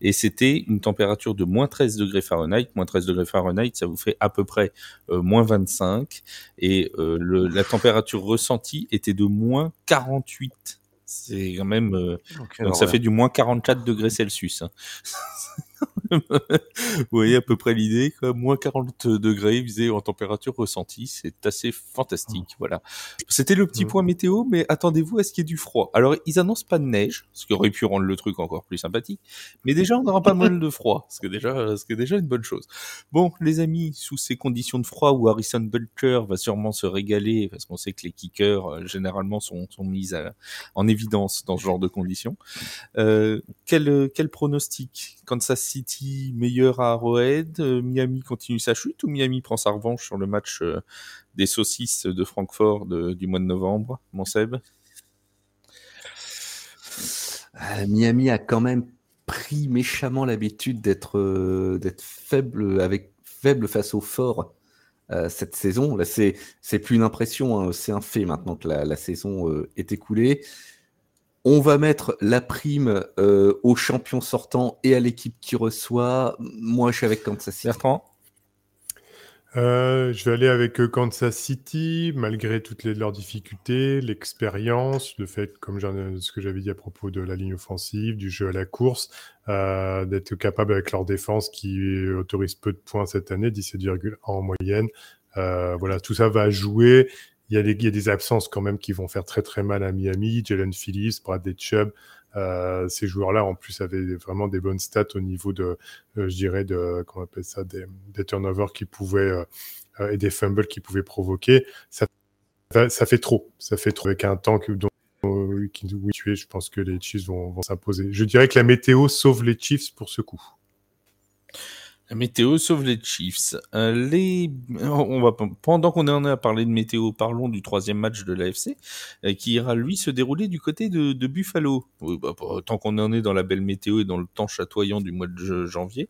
Et c'était une température de moins 13 degrés Fahrenheit. Moins 13 degrés Fahrenheit, ça vous fait à peu près euh, moins 25. Et euh, le, la température ressentie était de moins 48 c'est quand même. Euh, donc ça fait du moins 44 degrés Celsius. Hein. [LAUGHS] [LAUGHS] Vous voyez à peu près l'idée, quoi. Moins 40 degrés visé en température ressentie, c'est assez fantastique, ah. voilà. C'était le petit point météo, mais attendez-vous à ce qu'il y ait du froid. Alors, ils annoncent pas de neige, ce qui aurait pu rendre le truc encore plus sympathique, mais déjà, on n'aura pas mal de froid, ce qui est déjà, ce qui est déjà une bonne chose. Bon, les amis, sous ces conditions de froid où Harrison Butcher va sûrement se régaler, parce qu'on sait que les kickers, euh, généralement, sont, sont mis en évidence dans ce genre de conditions, euh, quel, quel pronostic Kansas City meilleur à Arrowhead, euh, Miami continue sa chute ou Miami prend sa revanche sur le match euh, des saucisses de Francfort du mois de novembre, mon Seb? Euh, Miami a quand même pris méchamment l'habitude d'être faible avec faible face au fort cette saison. Là, c'est plus une impression, hein, c'est un fait maintenant que la saison est écoulée. On va mettre la prime euh, au champion sortant et à l'équipe qui reçoit. Moi, je suis avec Kansas City. Bertrand? Euh, je vais aller avec euh, Kansas City, malgré toutes les, leurs difficultés, l'expérience, le fait, comme ce que j'avais dit à propos de la ligne offensive, du jeu à la course, euh, d'être capable avec leur défense qui autorise peu de points cette année, 17,1 en moyenne. Euh, voilà, tout ça va jouer. Il y, a des, absences quand même qui vont faire très très mal à Miami. Jalen Phillips, Bradley Chubb, euh, ces joueurs-là, en plus, avaient vraiment des bonnes stats au niveau de, euh, je dirais, de, comment on appelle ça, des, turnovers qui pouvaient euh, et des fumbles qui pouvaient provoquer. Ça, fait trop. Ça fait trop avec un tank dont qui. Je pense que les Chiefs vont s'imposer. Je dirais que la météo sauve les Chiefs pour ce coup. La météo sauve les Chiefs. Euh, les... On va pendant qu'on est en à parler de météo, parlons du troisième match de l'AFC euh, qui ira lui se dérouler du côté de, de Buffalo. Bah, tant qu'on en est dans la belle météo et dans le temps chatoyant du mois de janvier,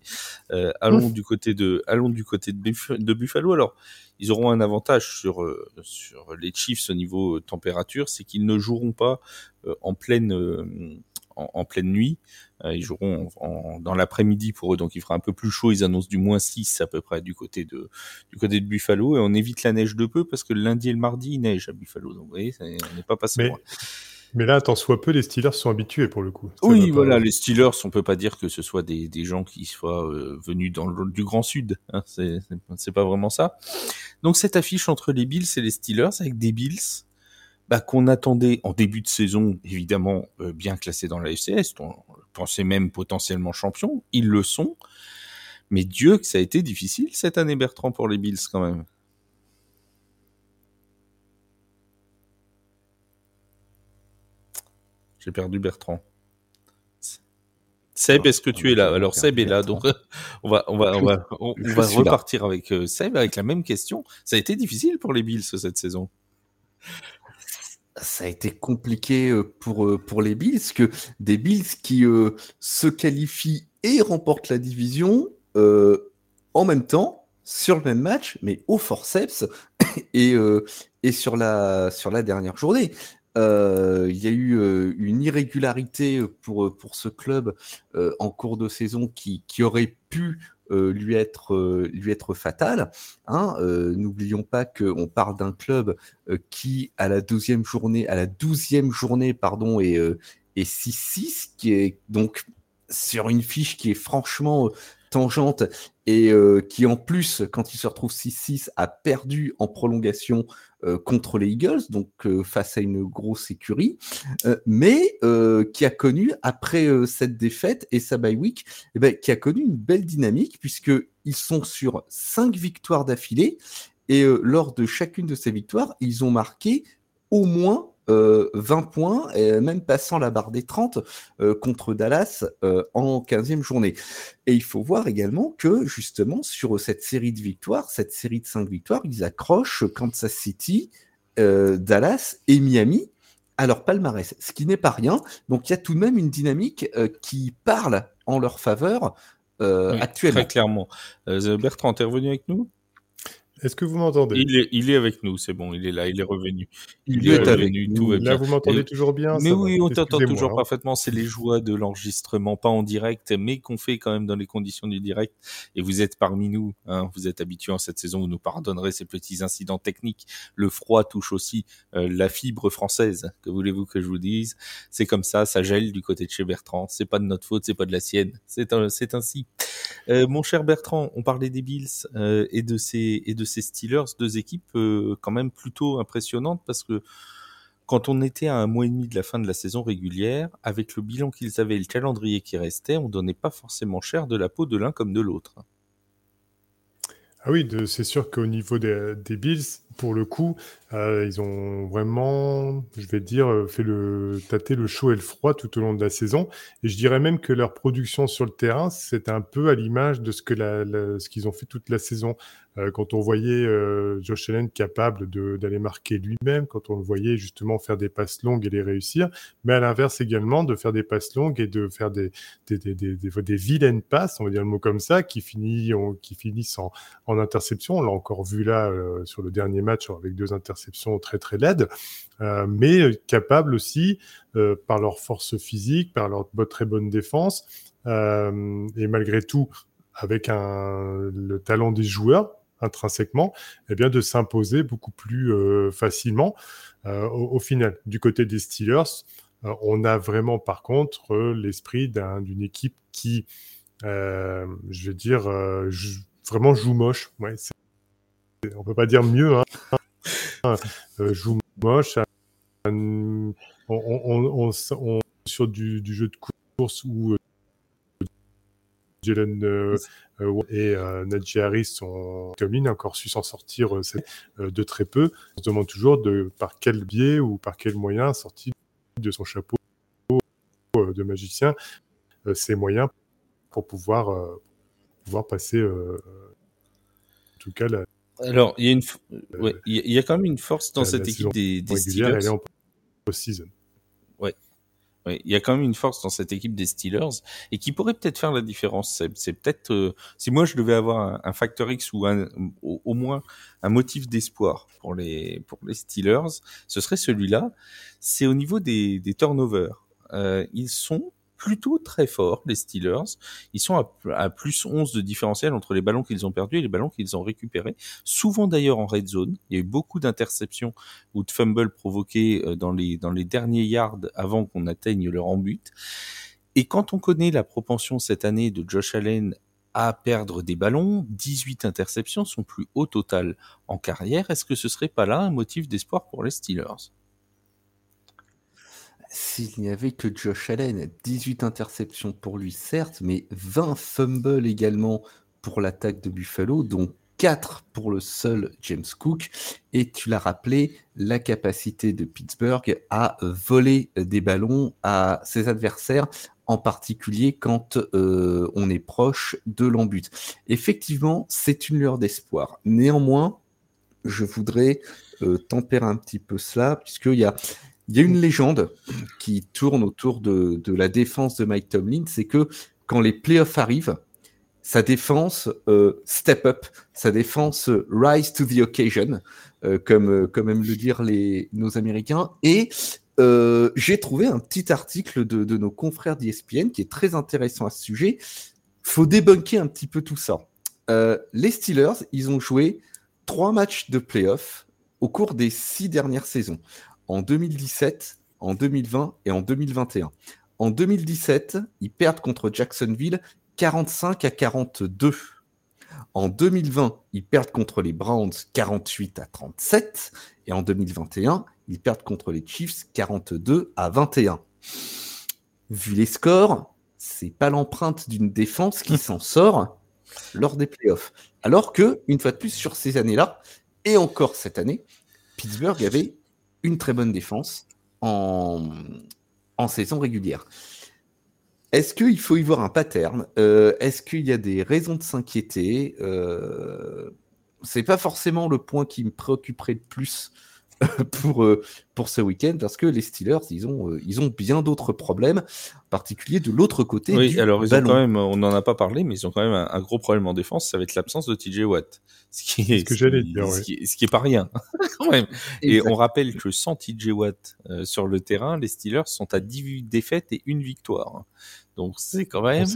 euh, allons du côté de allons du côté de, de, Buffalo. Alors ils auront un avantage sur euh, sur les Chiefs au niveau température, c'est qu'ils ne joueront pas euh, en pleine en, pleine nuit. Euh, ils joueront dans l'après-midi pour eux, donc il fera un peu plus chaud. Ils annoncent du moins 6 à peu près du côté de du côté de Buffalo et on évite la neige de peu parce que le lundi et le mardi il neige à Buffalo. Donc vous voyez, on n'est pas passé mais, Mais là, tant soit peu, les Steelers sont habitués pour le coup. oui, voilà, les Steelers, on peut pas dire que ce soit des, des gens qui soient euh, venus dans le, du Grand Sud. Hein, c'est pas vraiment ça. Donc cette affiche entre les Bills et les Steelers avec des Bills bah, qu'on attendait en début de saison, évidemment, euh, bien classés dans la FCS, on pensait même potentiellement champions, ils le sont. Mais Dieu que ça a été difficile cette année, Bertrand, pour les Bills quand même. J'ai perdu Bertrand. Seb, est-ce que tu es là Alors Seb est là, donc on va on va on va on, va repartir avec euh, Seb avec la même question. Ça a été difficile pour les Bills cette saison ça a été compliqué euh, pour, euh, pour les Bills, que des Bills qui euh, se qualifient et remportent la division en même temps, sur le même match, mais au forceps [COUGHS] et, sur, la, sur la dernière journée. Il y a eu une irrégularité pour, ce club en cours de saison qui, aurait pu lui être euh, lui être fatal. Hein, euh, N'oublions pas qu'on parle d'un club qui à la douzième journée, à la douzième journée pardon, est, est 6-6, qui est donc sur une fiche qui est franchement tangente et qui en plus, quand il se retrouve 6-6, a perdu en prolongation euh, contre les Eagles, donc euh, face à une grosse écurie, euh, mais qui a connu, après cette défaite et sa bye week, eh ben, qui a connu une belle dynamique, puisqu'ils sont sur cinq victoires d'affilée, et lors de chacune de ces victoires, ils ont marqué au moins 20 euh, points, et même passant la barre des 30 euh, contre Dallas euh, en 15e journée. Et il faut voir également que justement sur cette série de victoires, cette série de 5 victoires, ils accrochent Kansas City, Dallas et Miami à leur palmarès, ce qui n'est pas rien. Donc il y a tout de même une dynamique qui parle en leur faveur actuellement. Très clairement. Bertrand, es revenu avec nous? Est-ce que vous m'entendez? Il est, il est avec nous, c'est bon, il est là, il est revenu. Il, est, revenu, tout va bien. Là, vous m'entendez toujours bien Mais oui, on t'entend toujours hein. parfaitement. C'est les joies de l'enregistrement, pas en direct, mais qu'on fait quand même dans les conditions du direct. Et vous êtes parmi nous, hein, vous êtes habitués en cette saison, vous nous pardonnerez ces petits incidents techniques. Le froid touche aussi euh, la fibre française. Que voulez-vous que je vous dise? C'est comme ça, ça gèle du côté de chez Bertrand. C'est pas de notre faute, c'est pas de la sienne. C'est c'est ainsi. Euh, mon cher Bertrand, on parlait des Bills euh, et de ces et de ces Steelers, deux équipes euh, quand même plutôt impressionnantes parce que quand on était à un mois et demi de la fin de la saison régulière, avec le bilan qu'ils avaient et le calendrier qui restait, on donnait pas forcément cher de la peau de l'un comme de l'autre. Ah oui, c'est sûr qu'au niveau des, Bills, pour le coup, euh, ils ont vraiment, je vais dire, euh, fait le tâter le chaud et le froid tout au long de la saison. Et je dirais même que leur production sur le terrain, c'est un peu à l'image de ce que ce qu'ils ont fait toute la saison. Euh, quand on voyait euh, Josh Allen capable d'aller marquer lui-même, quand on le voyait justement faire des passes longues et les réussir, mais à l'inverse également de faire des passes longues et de faire des, vilaines passes, on va dire le mot comme ça, qui, finit, qui finissent en, en interception. On l'a encore vu là sur le dernier match avec deux interceptions très très laides, euh, mais capable aussi, par leur force physique, par leur très bonne défense, et malgré tout avec le talent des joueurs, intrinsèquement, eh bien de s'imposer beaucoup plus facilement au, final. Du côté des Steelers, on a vraiment par contre l'esprit d'une équipe qui, je veux dire, vraiment joue moche. Ouais, on peut pas dire mieux. Hein. joue moche. On, on, on, sur du, jeu de course où Jalen euh, euh, et euh, Harris sont encore su s'en sortir de très peu. On se demande toujours de par quel biais ou par quel moyen sorti de son chapeau de magicien ces moyens pour pouvoir pouvoir passer en tout cas la, alors, il y, a une il y a quand même une force dans cette équipe des, des Steelers. Elle est en post-season. Ouais. Oui, il y a quand même une force dans cette équipe des Steelers et qui pourrait peut-être faire la différence. C'est peut-être euh, si moi je devais avoir un, un facteur X ou un, au, moins un motif d'espoir pour les pour les Steelers, ce serait celui-là. C'est au niveau des, des turnovers. Euh, ils sont plutôt très forts, les Steelers. Ils sont à, plus 11 de différentiel entre les ballons qu'ils ont perdus et les ballons qu'ils ont récupérés. Souvent d'ailleurs en red zone. Il y a eu beaucoup d'interceptions ou de fumbles provoqués euh, dans les, derniers yards avant qu'on atteigne leur en but. Et quand on connaît la propension cette année de Josh Allen à perdre des ballons, 18 interceptions, son plus haut total en carrière, est-ce que ce serait pas là un motif d'espoir pour les Steelers? S'il n'y avait que Josh Allen, 18 interceptions pour lui, certes, mais 20 fumbles également pour l'attaque de Buffalo, dont 4 pour le seul James Cook. Et tu l'as rappelé, la capacité de Pittsburgh à voler des ballons à ses adversaires, en particulier quand euh, on est proche de l'embut. Effectivement, c'est une lueur d'espoir. Néanmoins, je voudrais euh, tempérer un petit peu cela, puisqu'il y a il y a une légende qui tourne autour de, la défense de Mike Tomlin, c'est que quand les playoffs arrivent, sa défense euh, step up, sa défense rise to the occasion, euh, comme, euh, comme aiment le dire les, nos Américains. Et j'ai trouvé un petit article de, de nos confrères d'ESPN qui est très intéressant à ce sujet. Faut débunker un petit peu tout ça. les Steelers, ils ont joué trois matchs de playoffs au cours des six dernières saisons en 2017, en 2020 et en 2021. En 2017, ils perdent contre Jacksonville 45 à 42. En 2020, ils perdent contre les Browns 48 à 37. Et en 2021, ils perdent contre les Chiefs 42 à 21. Vu les scores, c'est pas l'empreinte d'une défense qui s'en [LAUGHS] sort lors des playoffs. Alors que, une fois de plus, sur ces années-là, et encore cette année, Pittsburgh avait une très bonne défense en, saison régulière. Est-ce qu'il faut y voir un pattern? Euh, Est-ce qu'il y a des raisons de s'inquiéter? Euh, C'est pas forcément le point qui me préoccuperait le plus [LAUGHS] pour, euh, pour ce week-end parce que les Steelers, ils ont, euh, ils ont bien d'autres problèmes, en particulier de l'autre côté. Oui, alors ils ont quand même, on n'en a pas parlé, mais ils ont quand même un, gros problème en défense, ça va être l'absence de TJ Watt. Ce qui est, ce que j'allais dire, ce, qui, ce qui est pas rien. [LAUGHS] Et on rappelle que sans TJ Watt euh, sur le terrain, les Steelers sont à 18 défaites et une victoire. Donc c'est quand même,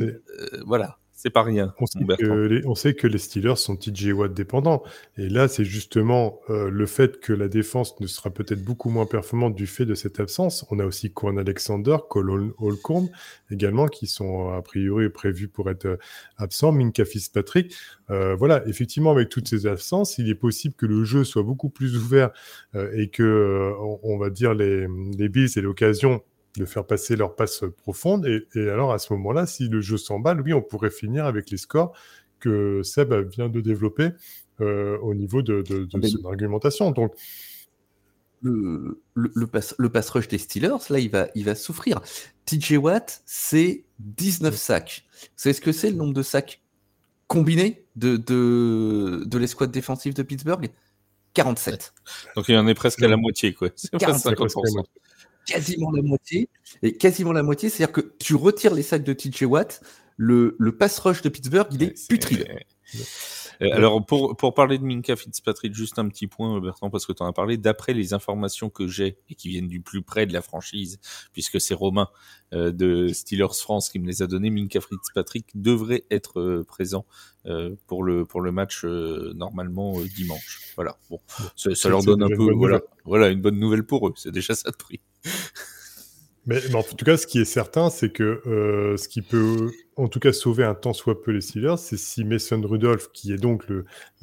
voilà. C'est pas rien. On sait, que les, on sait, que les, Steelers sont TJ Watt dépendants. Et là, c'est justement euh, le fait que la défense ne sera peut-être beaucoup moins performante du fait de cette absence. On a aussi Quan Alexander, Cole Holcomb également, qui sont a priori prévus pour être euh, absents. Minka Fitzpatrick. Euh, voilà, effectivement, avec toutes ces absences, il est possible que le jeu soit beaucoup plus ouvert euh, et que, euh, on, on, va dire, les, les Bills aient l'occasion de faire passer leur passe profonde. Et, alors, à ce moment-là, si le jeu s'emballe, oui, on pourrait finir avec les scores que Seb vient de développer euh, au niveau de, son argumentation. Donc, le, le, pass, le pass rush des Steelers, là, il va, il va souffrir. TJ Watt, c'est 19 sacs. Savez ce que c'est le nombre de sacs combinés de, de, de l'escouade défensive de Pittsburgh? 47. Donc il y en est presque à la moitié, quoi. [LAUGHS] C'est 50% quasiment la moitié. Et quasiment la moitié, c'est-à-dire que tu retires les sacs de TJ Watt, le, le pass rush de Pittsburgh, il est, putride. Euh, alors, pour, pour parler de Minka Fitzpatrick, juste un petit point, Bertrand, parce que tu en as parlé. D'après les informations que j'ai et qui viennent du plus près de la franchise, puisque c'est Romain euh, de Steelers France qui me les a donnés, Minka Fitzpatrick devrait être euh, présent euh, pour le pour le match euh, normalement dimanche. Voilà. Bon, ça, ça leur donne un peu voilà, voilà une bonne nouvelle pour eux. C'est déjà ça de prix. Mais, en tout cas, ce qui est certain, c'est que euh, ce qui peut, en tout cas, sauver un temps soit peu les Steelers, c'est si Mason Rudolph, qui est donc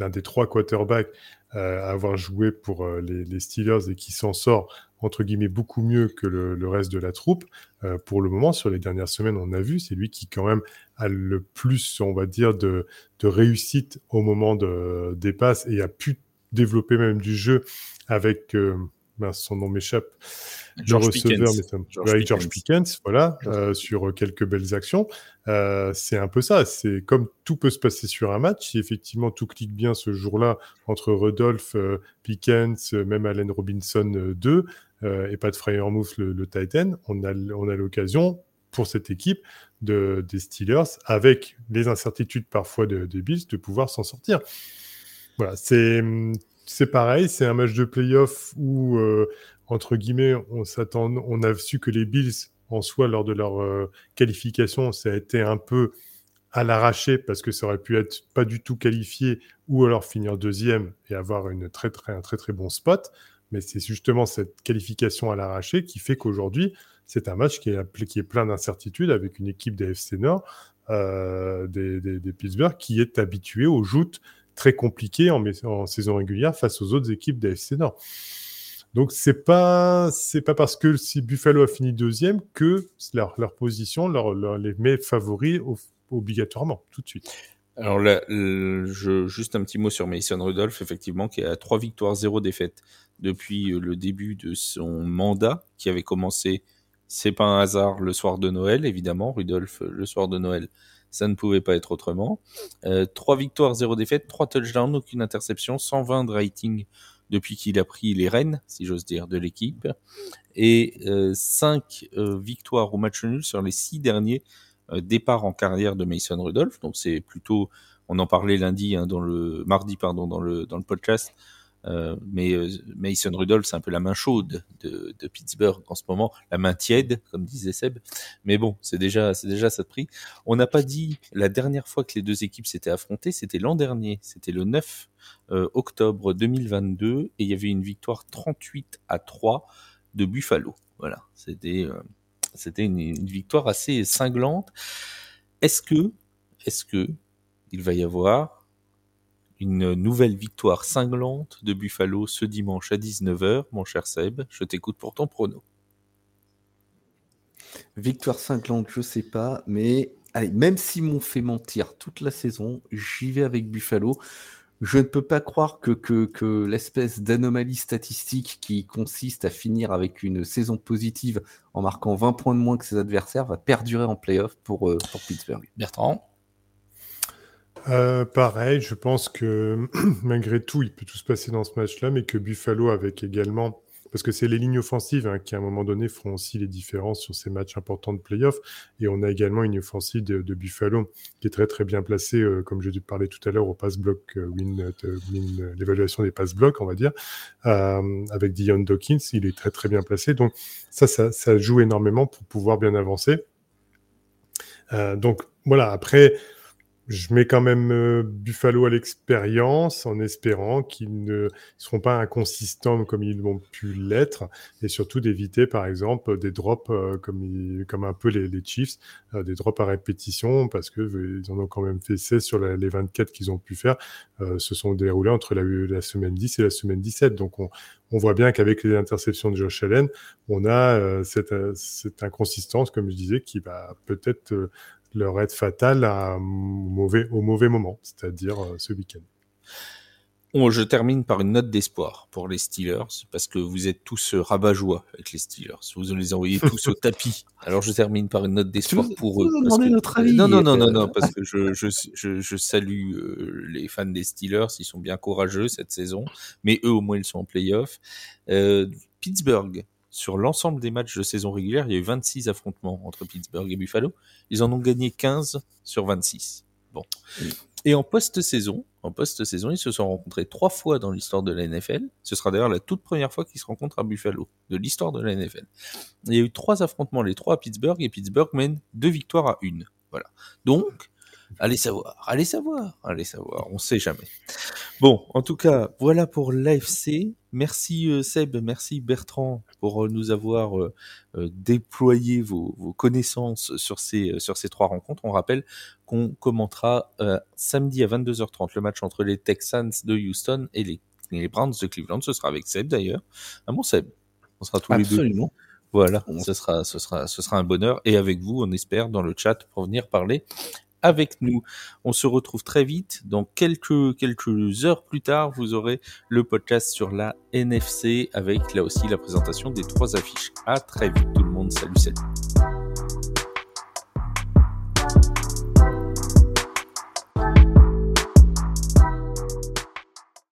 l'un des trois quarterbacks euh, à avoir joué pour euh, les, Steelers et qui s'en sort entre guillemets beaucoup mieux que le, reste de la troupe. Pour le moment, sur les dernières semaines, on a vu, c'est lui qui quand même a le plus, on va dire, de, réussite au moment de, des passes et a pu développer même du jeu avec, euh, son nom m'échappe, George receveur, mais ça... George, avec George Pickens, voilà, euh, sur quelques belles actions. Euh, c'est un peu ça. C'est comme tout peut se passer sur un match. Si effectivement tout clique bien ce jour-là entre Rudolph, euh, Pickens, euh, même Allen Robinson 2 euh, et Pat Fryermuth le, le Titan, on a, on a l'occasion pour cette équipe de, des Steelers, avec les incertitudes parfois de, des Bills, de pouvoir s'en sortir. Voilà, c'est c'est pareil, c'est un match de playoff où, euh, entre guillemets, on s'attend, a su que les Bills, en soi, lors de leur euh, qualification, ça a été un peu à l'arraché parce que ça aurait pu être pas du tout qualifié ou alors finir deuxième et avoir un très très bon spot. Mais c'est justement cette qualification à l'arraché qui fait qu'aujourd'hui, c'est un match qui est, plein d'incertitudes avec une équipe des FC Nord, euh, des, des, des, Pittsburgh, qui est habituée aux joutes très compliqué en, en, saison régulière face aux autres équipes d'AFC Nord. Donc c'est pas c'est pas parce que si Buffalo a fini deuxième que leur, leur position leur, les met favoris obligatoirement tout de suite. Alors là, je, juste un petit mot sur Mason Rudolph, effectivement, qui a trois victoires, zéro défaite depuis le début de son mandat, qui avait commencé, c'est pas un hasard, le soir de Noël, évidemment, Rudolph, le soir de Noël, ça ne pouvait pas être autrement. Euh, 3 victoires, 0 défaite, 3 touchdowns, aucune interception, 120 de rating depuis qu'il a pris les rênes, si j'ose dire, de l'équipe. Et euh, 5 euh, victoires au match nul sur les 6 derniers euh, départs en carrière de Mason Rudolph. Donc c'est plutôt, on en parlait lundi, hein, dans le mardi, pardon, dans le podcast. Euh, mais euh, Mason Rudolph, c'est un peu la main chaude de, de, Pittsburgh en ce moment, la main tiède, comme disait Seb. Mais bon, c'est déjà, c'est déjà ça de prix. On n'a pas dit la dernière fois que les deux équipes s'étaient affrontées, c'était l'an dernier, c'était le 9 euh, octobre 2022, et il y avait une victoire 38 à 3 de Buffalo. Voilà, c'était, euh, c'était une, une, victoire assez cinglante. Est-ce que, est-ce que il va y avoir une nouvelle victoire cinglante de Buffalo ce dimanche à 19h, mon cher Seb. Je t'écoute pour ton prono. Victoire cinglante, je sais pas, mais allez, même s'ils m'ont fait mentir toute la saison, j'y vais avec Buffalo. Je ne peux pas croire que, que, que l'espèce d'anomalie statistique qui consiste à finir avec une saison positive en marquant 20 points de moins que ses adversaires va perdurer en playoff pour, euh, pour Pittsburgh. Bertrand? Euh, pareil, je pense que [CLEARS THROAT] malgré tout, il peut tout se passer dans ce match-là, mais que Buffalo, avec également, parce que c'est les lignes offensives hein, qui, à un moment donné, feront aussi les différences sur ces matchs importants de playoff. Et on a également une offensive de, Buffalo qui est très très bien placée, euh, comme je parlais tout à l'heure, au pass block euh, win, win l'évaluation des pass block, on va dire, euh, avec Dion Dawkins, il est très très bien placé. Donc ça, ça, ça joue énormément pour pouvoir bien avancer. donc voilà, après je mets quand même euh, Buffalo à l'expérience en espérant qu'ils ne seront pas inconsistants comme ils vont pu l'être et surtout d'éviter par exemple des drops euh, comme, comme un peu les, les Chiefs, euh, des drops à répétition parce que ils en ont quand même fait 16 sur la, les 24 qu'ils ont pu faire, se sont déroulés entre la, la, semaine 10 et la semaine 17. Donc on, on voit bien qu'avec les interceptions de Josh Allen, on a cette, cette inconsistance, comme je disais, qui va peut-être leur être fatale à mauvais, au mauvais moment, c'est-à-dire euh, ce week-end. Bon, je termine par une note d'espoir pour les Steelers, parce que vous êtes tous rabat-joie avec les Steelers. Vous les envoyez tous au [LAUGHS] tapis. Alors je termine par une note d'espoir pour eux. Parce que... notre avis. Non, non, non, non, non, parce que je, je, je, je salue euh, les fans des Steelers. Ils sont bien courageux cette saison, mais eux au moins ils sont en playoff. Euh, Pittsburgh, sur l'ensemble des matchs de saison régulière, il y a eu 26 affrontements entre Pittsburgh et Buffalo. Ils en ont gagné 15 sur 26. Bon. Et en post-saison, en post-saison, ils se sont rencontrés trois fois dans l'histoire de la NFL. Ce sera d'ailleurs la toute première fois qu'ils se rencontrent à Buffalo de l'histoire de la NFL. Il y a eu trois affrontements, les trois à Pittsburgh, et Pittsburgh mène deux victoires à une. Voilà. Donc, allez savoir, allez savoir, allez savoir, on sait jamais. Bon, en tout cas, voilà pour l'AFC. Merci euh, Seb, merci Bertrand pour euh, nous avoir euh, déployé vos, connaissances sur ces, sur ces trois rencontres. On rappelle qu'on commentera samedi à 22h30 le match entre les Texans de Houston et les, les Browns de Cleveland. Ce sera avec Seb d'ailleurs. Ah bon Seb, on sera tous les deux. Absolument. Voilà, ce sera, ce sera, ce sera un bonheur. Et avec vous, on espère, dans le chat, pour venir parler avec nous. On se retrouve très vite. Dans quelques, quelques heures plus tard, vous aurez le podcast sur la NFC avec là aussi la présentation des trois affiches. À très vite tout le monde. Salut, salut.